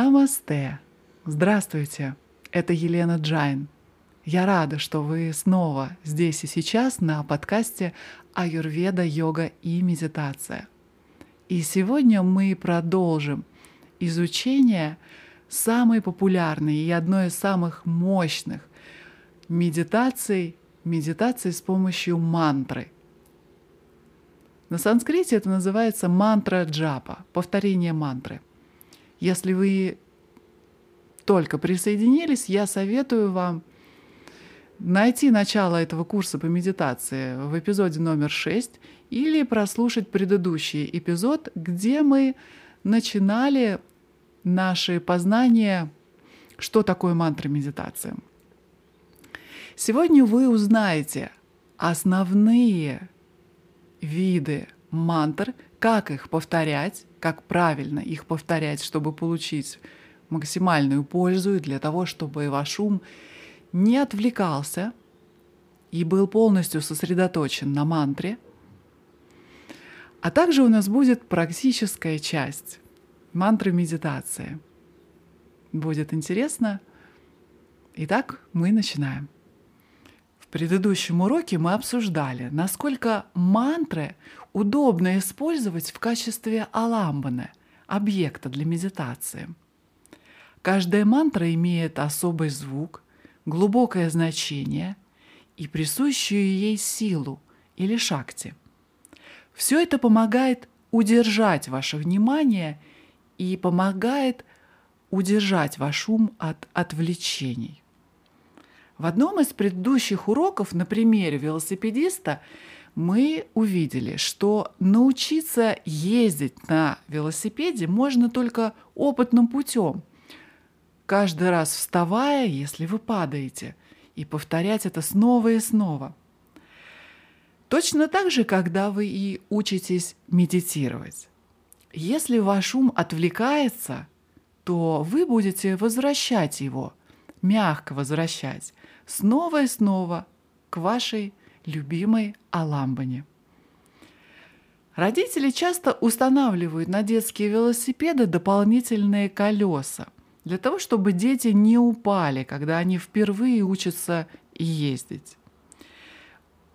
Намасте! Здравствуйте! Это Елена Джайн. Я рада, что вы снова здесь и сейчас на подкасте «Аюрведа, йога и медитация». И сегодня мы продолжим изучение самой популярной и одной из самых мощных медитаций, медитации с помощью мантры. На санскрите это называется мантра джапа, повторение мантры – если вы только присоединились, я советую вам найти начало этого курса по медитации в эпизоде номер 6 или прослушать предыдущий эпизод, где мы начинали наши познания, что такое мантра медитации. Сегодня вы узнаете основные виды мантр, как их повторять, как правильно их повторять, чтобы получить максимальную пользу и для того, чтобы ваш ум не отвлекался и был полностью сосредоточен на мантре. А также у нас будет практическая часть мантры медитации. Будет интересно. Итак, мы начинаем. В предыдущем уроке мы обсуждали, насколько мантры удобно использовать в качестве аламбаны, объекта для медитации. Каждая мантра имеет особый звук, глубокое значение и присущую ей силу или шакти. Все это помогает удержать ваше внимание и помогает удержать ваш ум от отвлечений. В одном из предыдущих уроков на примере велосипедиста мы увидели, что научиться ездить на велосипеде можно только опытным путем. Каждый раз вставая, если вы падаете, и повторять это снова и снова. Точно так же, когда вы и учитесь медитировать. Если ваш ум отвлекается, то вы будете возвращать его, мягко возвращать, снова и снова к вашей любимой Аламбане. Родители часто устанавливают на детские велосипеды дополнительные колеса для того, чтобы дети не упали, когда они впервые учатся ездить.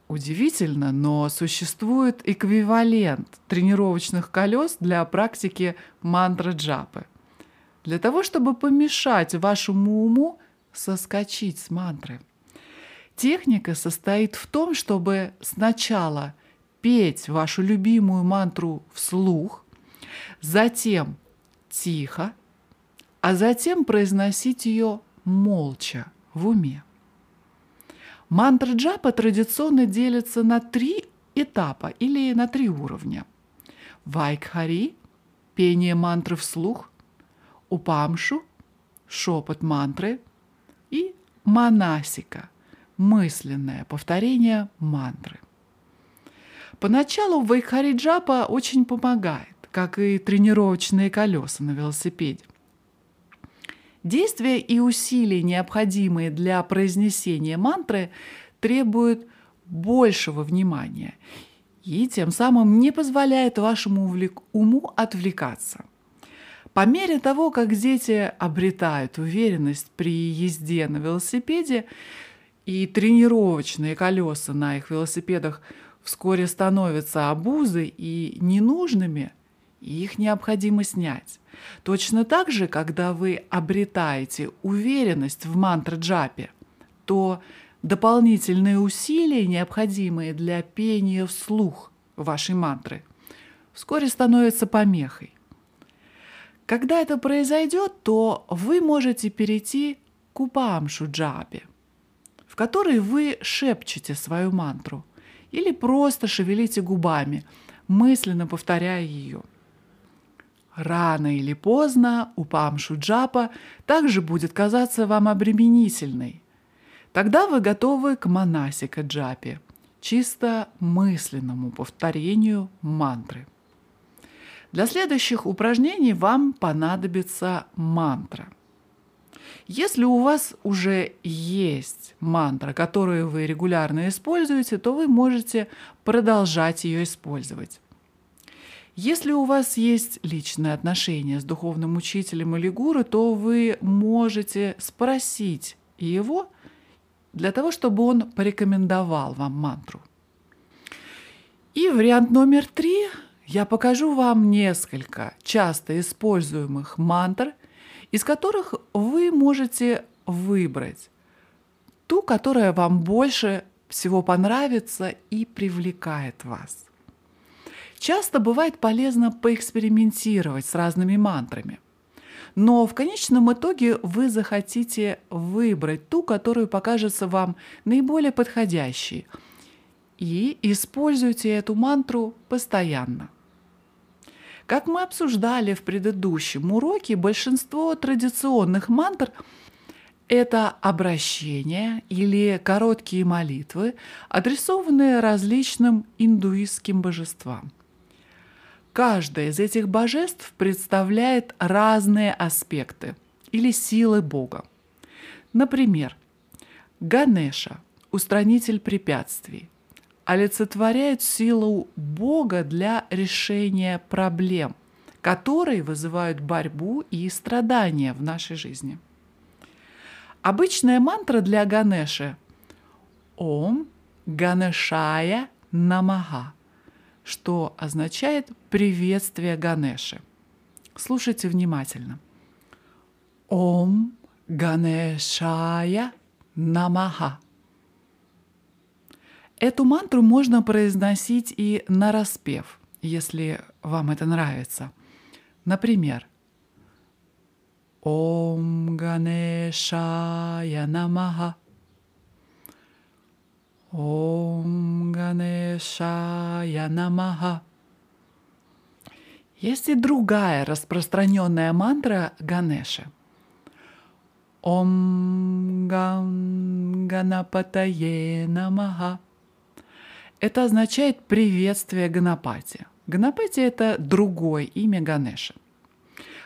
Удивительно, но существует эквивалент тренировочных колес для практики мантры джапы. Для того, чтобы помешать вашему уму соскочить с мантры – Техника состоит в том, чтобы сначала петь вашу любимую мантру вслух, затем тихо, а затем произносить ее молча в уме. Мантра джапа традиционно делится на три этапа или на три уровня. Вайкхари – пение мантры вслух, Упамшу – шепот мантры и Манасика – мысленное повторение мантры. Поначалу Вайхариджапа очень помогает, как и тренировочные колеса на велосипеде. Действия и усилия, необходимые для произнесения мантры, требуют большего внимания и тем самым не позволяет вашему уму отвлекаться. По мере того, как дети обретают уверенность при езде на велосипеде, и тренировочные колеса на их велосипедах вскоре становятся обузой и ненужными, и их необходимо снять. Точно так же, когда вы обретаете уверенность в мантра-джапе, то дополнительные усилия, необходимые для пения вслух вашей мантры, вскоре становятся помехой. Когда это произойдет, то вы можете перейти к упамшу джапе – в которой вы шепчете свою мантру или просто шевелите губами, мысленно повторяя ее. Рано или поздно упам шуджапа также будет казаться вам обременительной. Тогда вы готовы к манасика джапе, чисто мысленному повторению мантры. Для следующих упражнений вам понадобится мантра – если у вас уже есть мантра, которую вы регулярно используете, то вы можете продолжать ее использовать. Если у вас есть личные отношения с духовным учителем или гуру, то вы можете спросить его для того, чтобы он порекомендовал вам мантру. И вариант номер три. Я покажу вам несколько часто используемых мантр, из которых вы можете выбрать ту, которая вам больше всего понравится и привлекает вас. Часто бывает полезно поэкспериментировать с разными мантрами. Но в конечном итоге вы захотите выбрать ту, которая покажется вам наиболее подходящей. И используйте эту мантру постоянно. Как мы обсуждали в предыдущем уроке, большинство традиционных мантр – это обращения или короткие молитвы, адресованные различным индуистским божествам – Каждое из этих божеств представляет разные аспекты или силы Бога. Например, Ганеша, устранитель препятствий, олицетворяет силу Бога для решения проблем, которые вызывают борьбу и страдания в нашей жизни. Обычная мантра для Ганеши – Ом Ганешая Намага – что означает приветствие Ганеши. Слушайте внимательно. Ом Ганешая Намаха. Эту мантру можно произносить и на распев, если вам это нравится. Например, Ом Ганешая Намаха. Ом Ганешая Намаха. Есть и другая распространенная мантра Ганеши. Ом Ган Ганапатае Намаха. Это означает приветствие Ганапати. Ганапати – это другое имя Ганеши.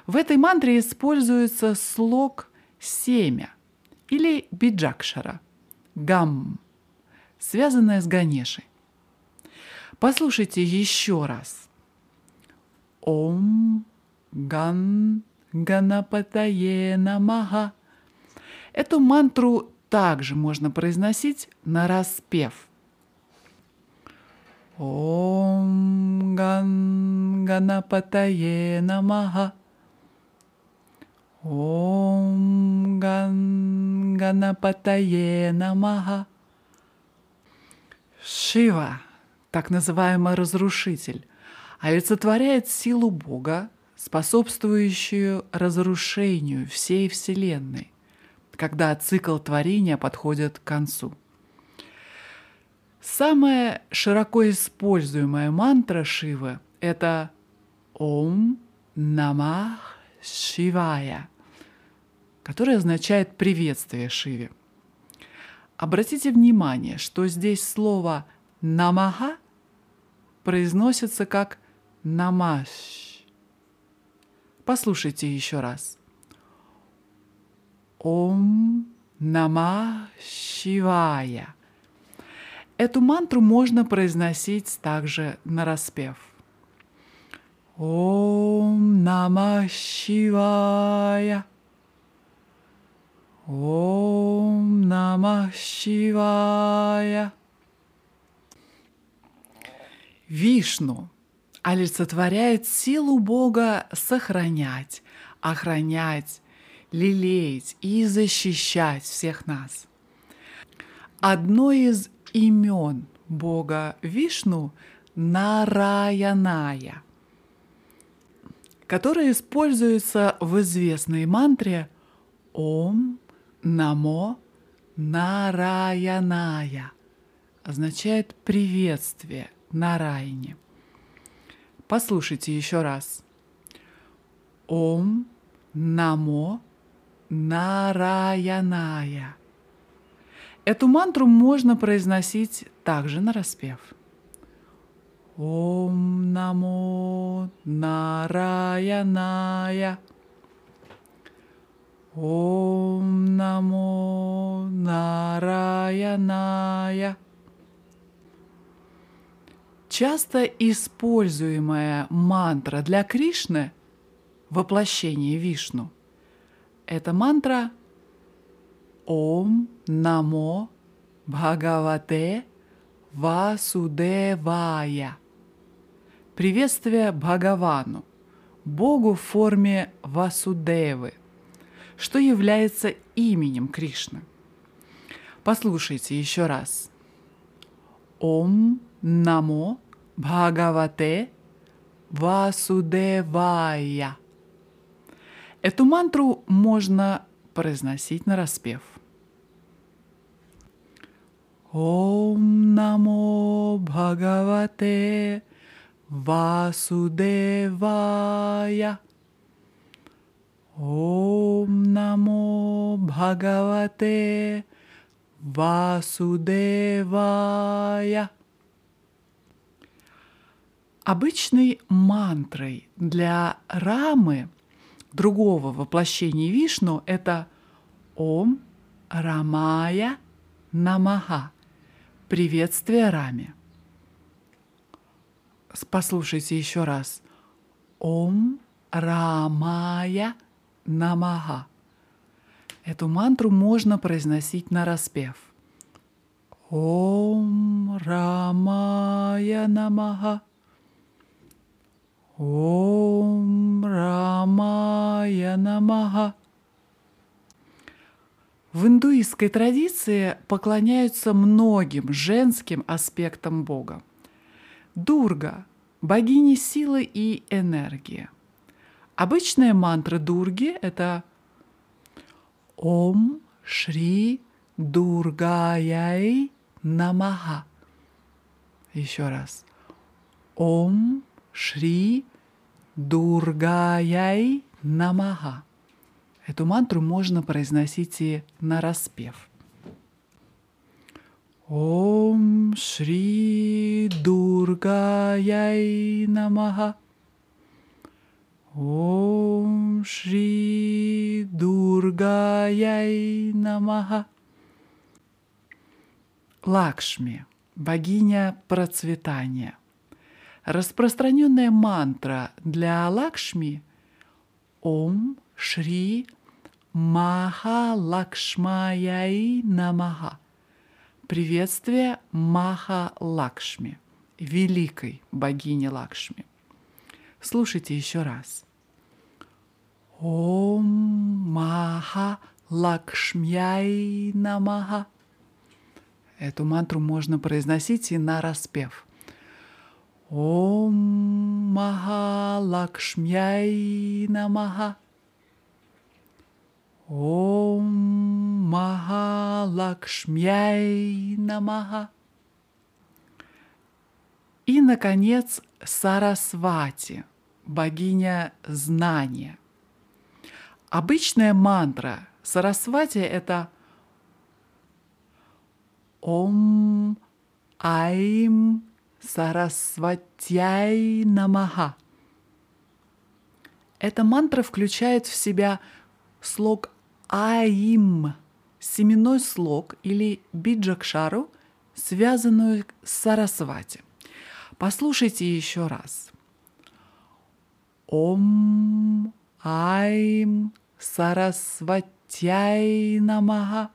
В этой мантре используется слог «семя» или биджакшара – гам связанное с Ганешей. Послушайте еще раз. Ом Ган Ганапатае Намаха. Эту мантру также можно произносить на распев. Ом Ган Ганапатае Намаха. Ом Ган Ганапатае Намаха. Шива, так называемый разрушитель, олицетворяет силу Бога, способствующую разрушению всей Вселенной, когда цикл творения подходит к концу. Самая широко используемая мантра Шивы – это Ом Намах Шивая, которая означает приветствие Шиве. Обратите внимание, что здесь слово «намаха» произносится как «намаш». Послушайте еще раз. Ом Нама Шивая. Эту мантру можно произносить также на распев. Ом Нама Шивая. Ом Намах Шивая. Вишну олицетворяет силу Бога сохранять, охранять, лелеять и защищать всех нас. Одно из имен Бога Вишну – Нараяная, которое используется в известной мантре Ом Намо Нараяная означает приветствие на райне. Послушайте еще раз. Ом Намо Нараяная. Эту мантру можно произносить также на распев. Ом Намо Нараяная. Ом намо нараяная. Часто используемая мантра для Кришны – воплощение Вишну. Это мантра Ом Намо Бхагавате Васудевая. Приветствие Бхагавану, Богу в форме Васудевы, что является именем Кришны. Послушайте еще раз. Ом Намо Бхагавате Васудевая. Эту мантру можно произносить на распев. Ом Намо Бхагавате Васудевая. Ом Намо Бхагавате Васудевая. Обычной мантрой для Рамы, другого воплощения Вишну, это Ом Рамая Намаха. Приветствие Раме. Послушайте еще раз. Ом Рамая Намаха. Эту мантру можно произносить на распев. Ом Рамая Намаха. Ом Рамая Намаха. В индуистской традиции поклоняются многим женским аспектам Бога. Дурга – богиня силы и энергии. Обычная мантра Дурги – это Ом Шри Дургаяй Намаха. Еще раз. Ом Шри Дургаяй Намаха. Эту мантру можно произносить и на распев. Ом Шри Дургаяй Намаха. Ом Шри Дургаяй Намаха. Лакшми, богиня процветания – Распространенная мантра для Лакшми Ом Шри Маха Лакшмаяй Намаха. Приветствие Маха Лакшми, великой богини Лакшми. Слушайте еще раз. Ом Маха Лакшмяй Намаха. Эту мантру можно произносить и на распев – Ом Махалакшмяй Намаха. Ом Махалакшмяй Намаха. И, наконец, Сарасвати, богиня знания. Обычная мантра Сарасвати – это Ом Айм Сарасватяй Намаха. Эта мантра включает в себя слог Аим, семенной слог или биджакшару, связанную с Сарасвати. Послушайте еще раз. Ом Айм Сарасватяй Намаха.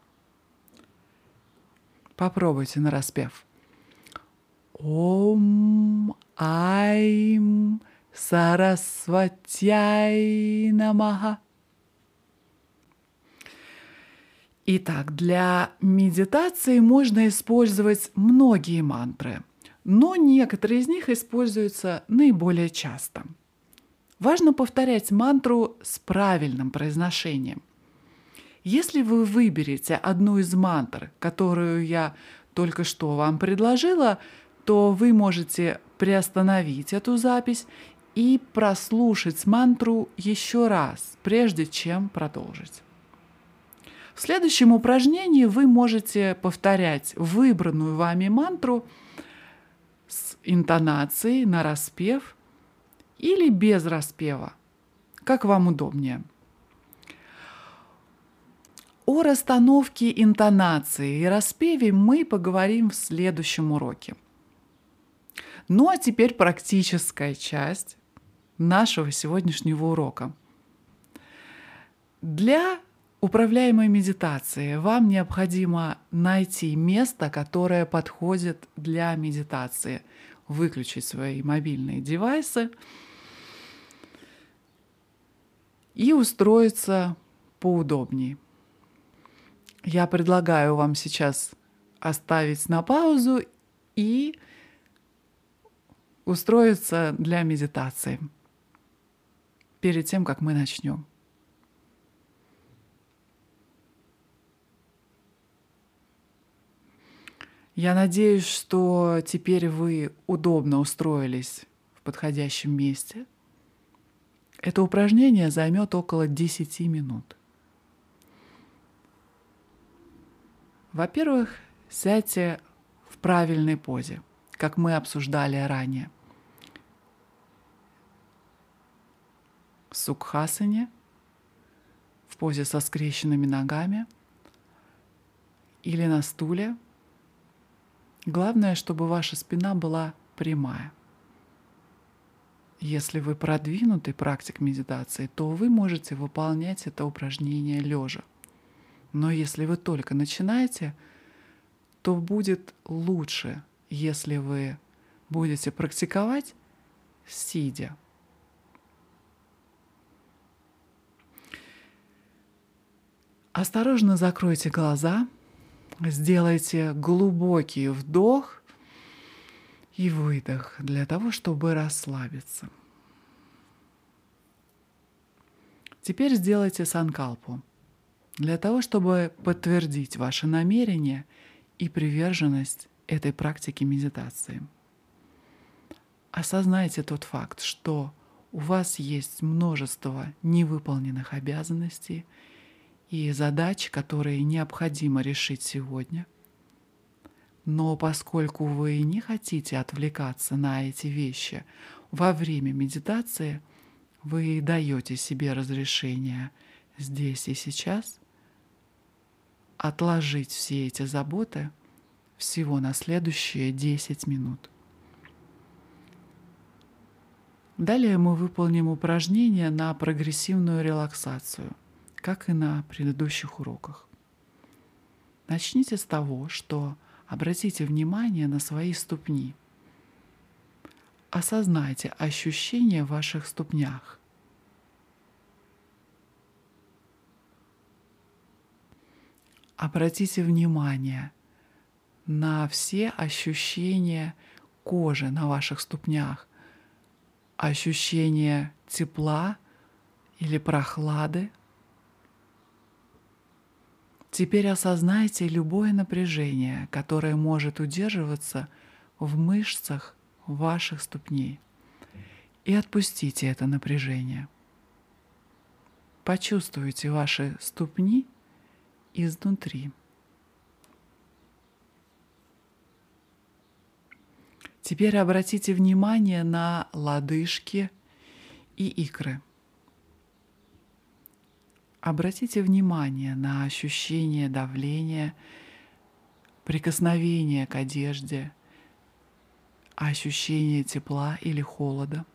Попробуйте на распев. Ом Айм Сарасватяй Намаха. Итак, для медитации можно использовать многие мантры, но некоторые из них используются наиболее часто. Важно повторять мантру с правильным произношением. Если вы выберете одну из мантр, которую я только что вам предложила, то вы можете приостановить эту запись и прослушать мантру еще раз, прежде чем продолжить. В следующем упражнении вы можете повторять выбранную вами мантру с интонацией на распев или без распева, как вам удобнее. О расстановке интонации и распеве мы поговорим в следующем уроке. Ну а теперь практическая часть нашего сегодняшнего урока. Для управляемой медитации вам необходимо найти место, которое подходит для медитации. Выключить свои мобильные девайсы и устроиться поудобнее. Я предлагаю вам сейчас оставить на паузу и устроиться для медитации перед тем, как мы начнем. Я надеюсь, что теперь вы удобно устроились в подходящем месте. Это упражнение займет около 10 минут. Во-первых, сядьте в правильной позе, как мы обсуждали ранее. В сукхасане, в позе со скрещенными ногами или на стуле. Главное, чтобы ваша спина была прямая. Если вы продвинутый практик медитации, то вы можете выполнять это упражнение лежа. Но если вы только начинаете, то будет лучше, если вы будете практиковать сидя. Осторожно закройте глаза, сделайте глубокий вдох и выдох для того, чтобы расслабиться. Теперь сделайте санкалпу – для того, чтобы подтвердить ваше намерение и приверженность этой практике медитации. Осознайте тот факт, что у вас есть множество невыполненных обязанностей и задач, которые необходимо решить сегодня. Но поскольку вы не хотите отвлекаться на эти вещи во время медитации, вы даете себе разрешение здесь и сейчас отложить все эти заботы всего на следующие 10 минут. Далее мы выполним упражнение на прогрессивную релаксацию, как и на предыдущих уроках. Начните с того, что обратите внимание на свои ступни. Осознайте ощущения в ваших ступнях. Обратите внимание на все ощущения кожи на ваших ступнях, ощущение тепла или прохлады. Теперь осознайте любое напряжение, которое может удерживаться в мышцах ваших ступней. И отпустите это напряжение. Почувствуйте ваши ступни изнутри. Теперь обратите внимание на лодыжки и икры. Обратите внимание на ощущение давления, прикосновение к одежде, ощущение тепла или холода.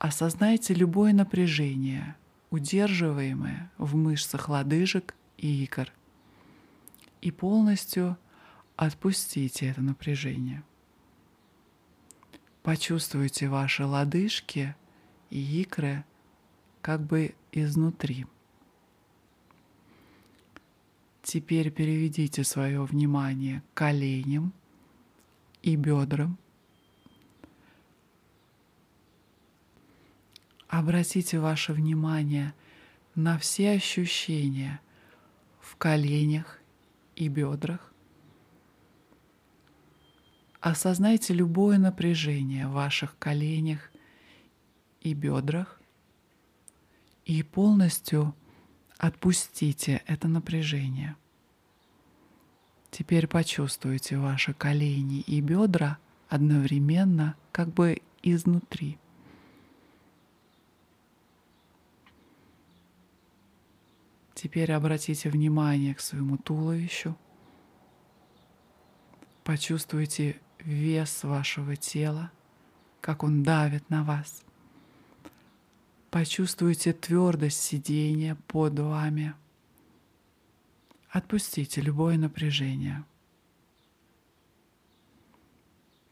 Осознайте любое напряжение, удерживаемое в мышцах лодыжек и икр. И полностью отпустите это напряжение. Почувствуйте ваши лодыжки и икры как бы изнутри. Теперь переведите свое внимание коленям и бедрам – Обратите ваше внимание на все ощущения в коленях и бедрах. Осознайте любое напряжение в ваших коленях и бедрах и полностью отпустите это напряжение. Теперь почувствуйте ваши колени и бедра одновременно как бы изнутри. Теперь обратите внимание к своему туловищу. Почувствуйте вес вашего тела, как он давит на вас. Почувствуйте твердость сидения под вами. Отпустите любое напряжение.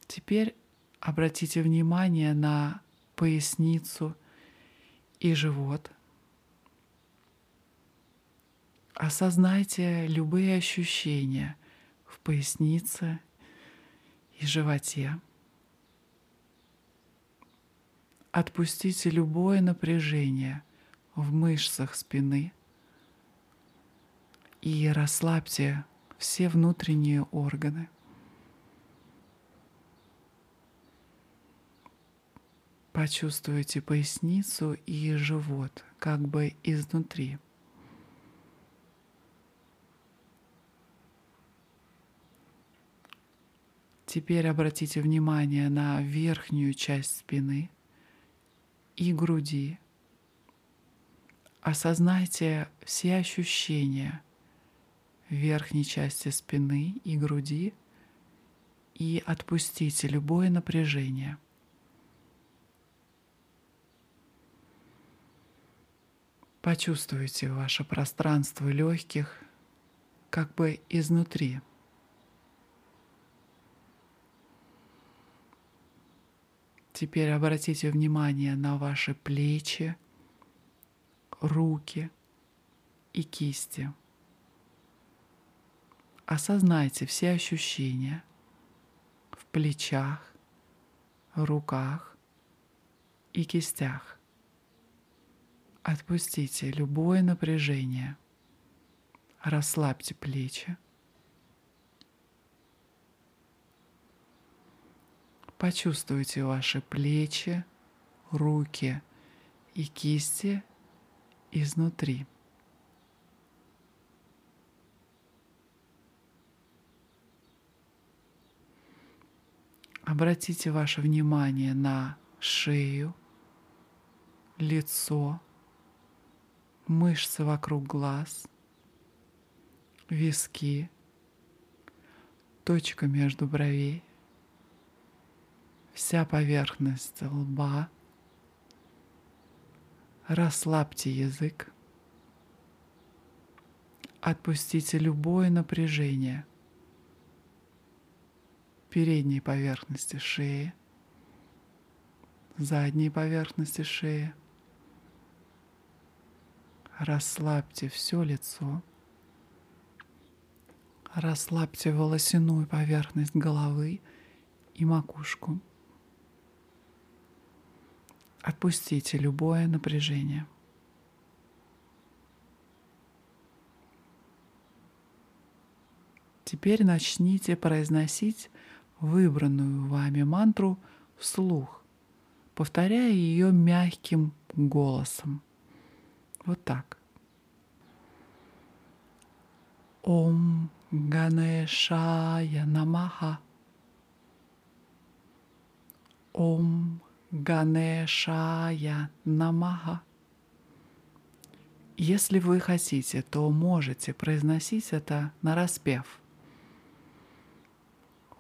Теперь обратите внимание на поясницу и живот. Осознайте любые ощущения в пояснице и животе. Отпустите любое напряжение в мышцах спины и расслабьте все внутренние органы. Почувствуйте поясницу и живот как бы изнутри. Теперь обратите внимание на верхнюю часть спины и груди. Осознайте все ощущения верхней части спины и груди и отпустите любое напряжение. Почувствуйте ваше пространство легких как бы изнутри. Теперь обратите внимание на ваши плечи, руки и кисти. Осознайте все ощущения в плечах, руках и кистях. Отпустите любое напряжение. Расслабьте плечи. Почувствуйте ваши плечи, руки и кисти изнутри. Обратите ваше внимание на шею, лицо, мышцы вокруг глаз, виски, точка между бровей вся поверхность лба. Расслабьте язык. Отпустите любое напряжение передней поверхности шеи, задней поверхности шеи. Расслабьте все лицо. Расслабьте волосяную поверхность головы и макушку. Отпустите любое напряжение. Теперь начните произносить выбранную вами мантру вслух, повторяя ее мягким голосом. Вот так. Ом Ганешая Намаха. Ом Ганешая Намаха. Если вы хотите, то можете произносить это на распев.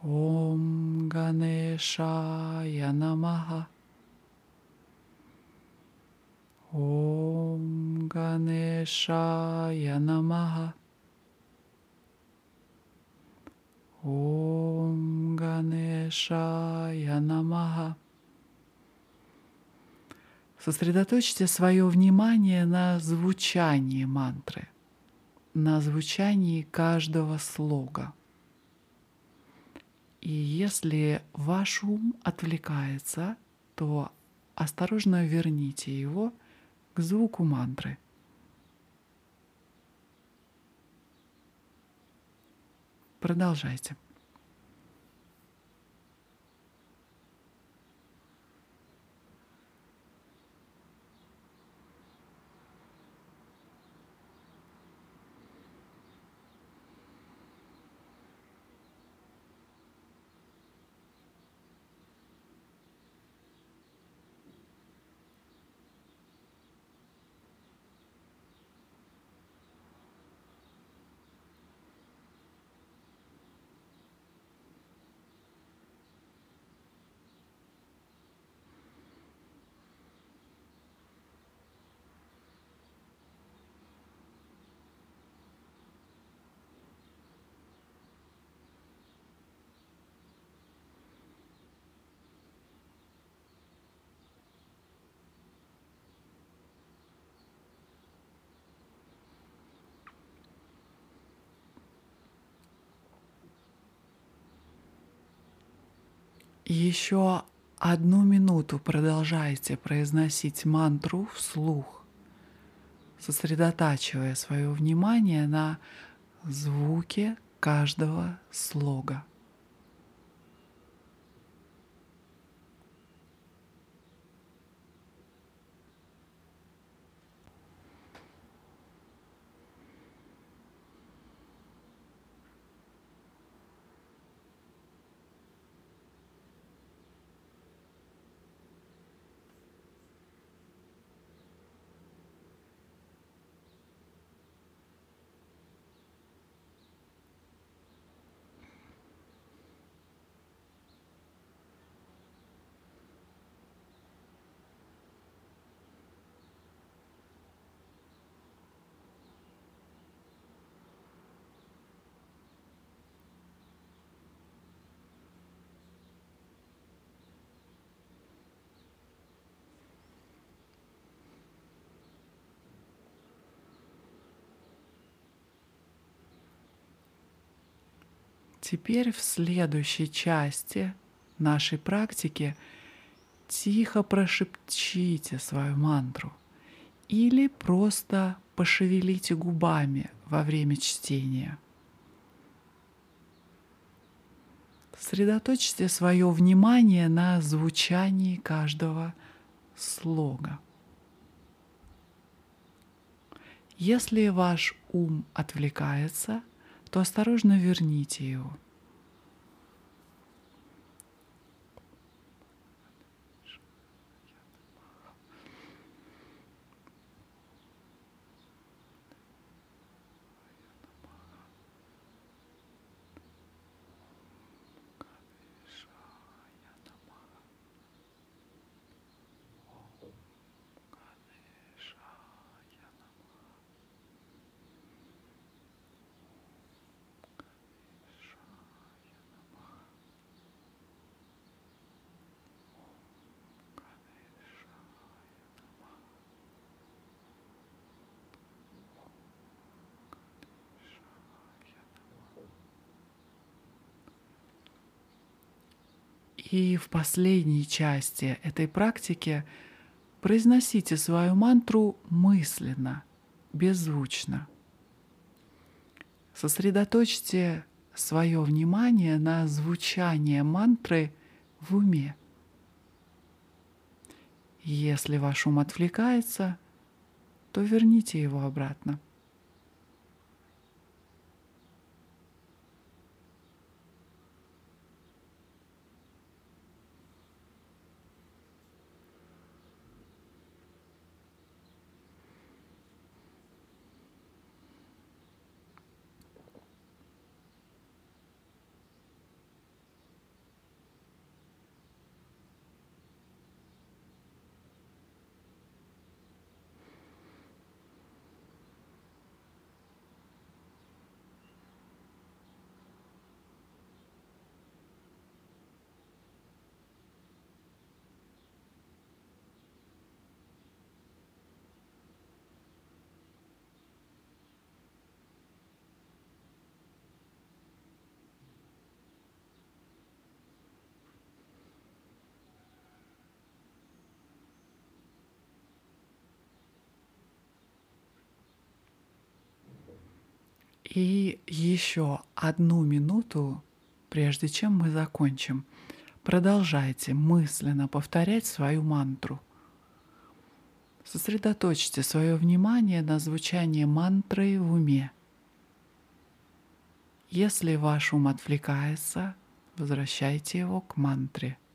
Ом Ганешая Намаха. Ом Ганешая Намаха. Ом Ганешая Намаха. Сосредоточьте свое внимание на звучании мантры, на звучании каждого слога. И если ваш ум отвлекается, то осторожно верните его к звуку мантры. Продолжайте. Еще одну минуту продолжайте произносить мантру вслух, сосредотачивая свое внимание на звуке каждого слога. Теперь в следующей части нашей практики тихо прошепчите свою мантру или просто пошевелите губами во время чтения. Сосредоточьте свое внимание на звучании каждого слога. Если ваш ум отвлекается – то осторожно верните его. И в последней части этой практики произносите свою мантру мысленно, беззвучно. Сосредоточьте свое внимание на звучание мантры в уме. Если ваш ум отвлекается, то верните его обратно. И еще одну минуту, прежде чем мы закончим, продолжайте мысленно повторять свою мантру. Сосредоточьте свое внимание на звучании мантры в уме. Если ваш ум отвлекается, возвращайте его к мантре –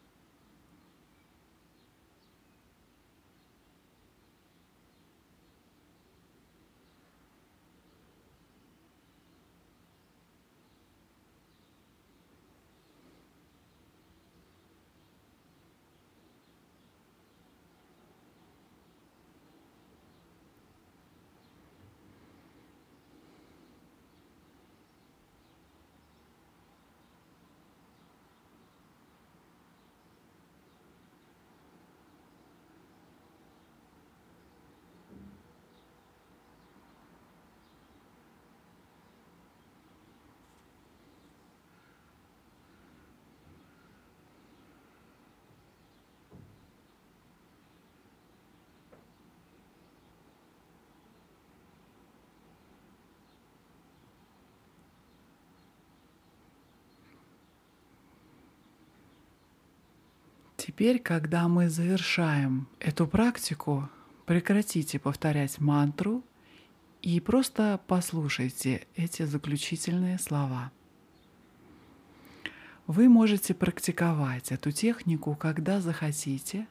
Теперь, когда мы завершаем эту практику, прекратите повторять мантру и просто послушайте эти заключительные слова. Вы можете практиковать эту технику, когда захотите,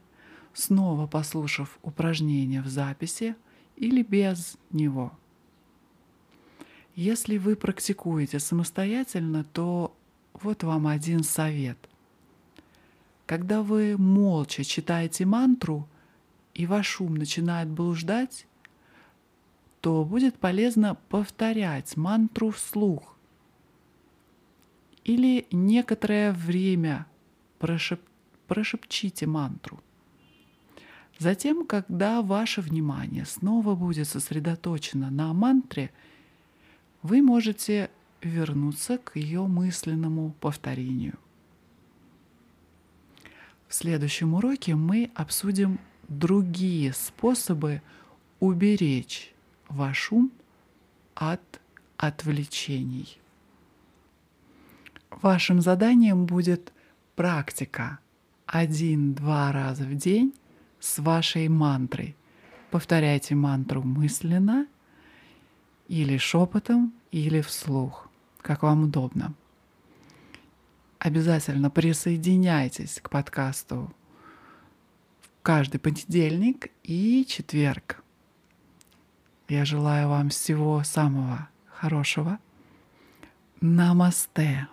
снова послушав упражнение в записи или без него. Если вы практикуете самостоятельно, то вот вам один совет. Когда вы молча читаете мантру, и ваш ум начинает блуждать, то будет полезно повторять мантру вслух или некоторое время прошеп... прошепчите мантру. Затем, когда ваше внимание снова будет сосредоточено на мантре, вы можете вернуться к ее мысленному повторению. В следующем уроке мы обсудим другие способы уберечь ваш ум от отвлечений. Вашим заданием будет практика один-два раза в день с вашей мантрой. Повторяйте мантру мысленно или шепотом, или вслух, как вам удобно. Обязательно присоединяйтесь к подкасту каждый понедельник и четверг. Я желаю вам всего самого хорошего. Намасте.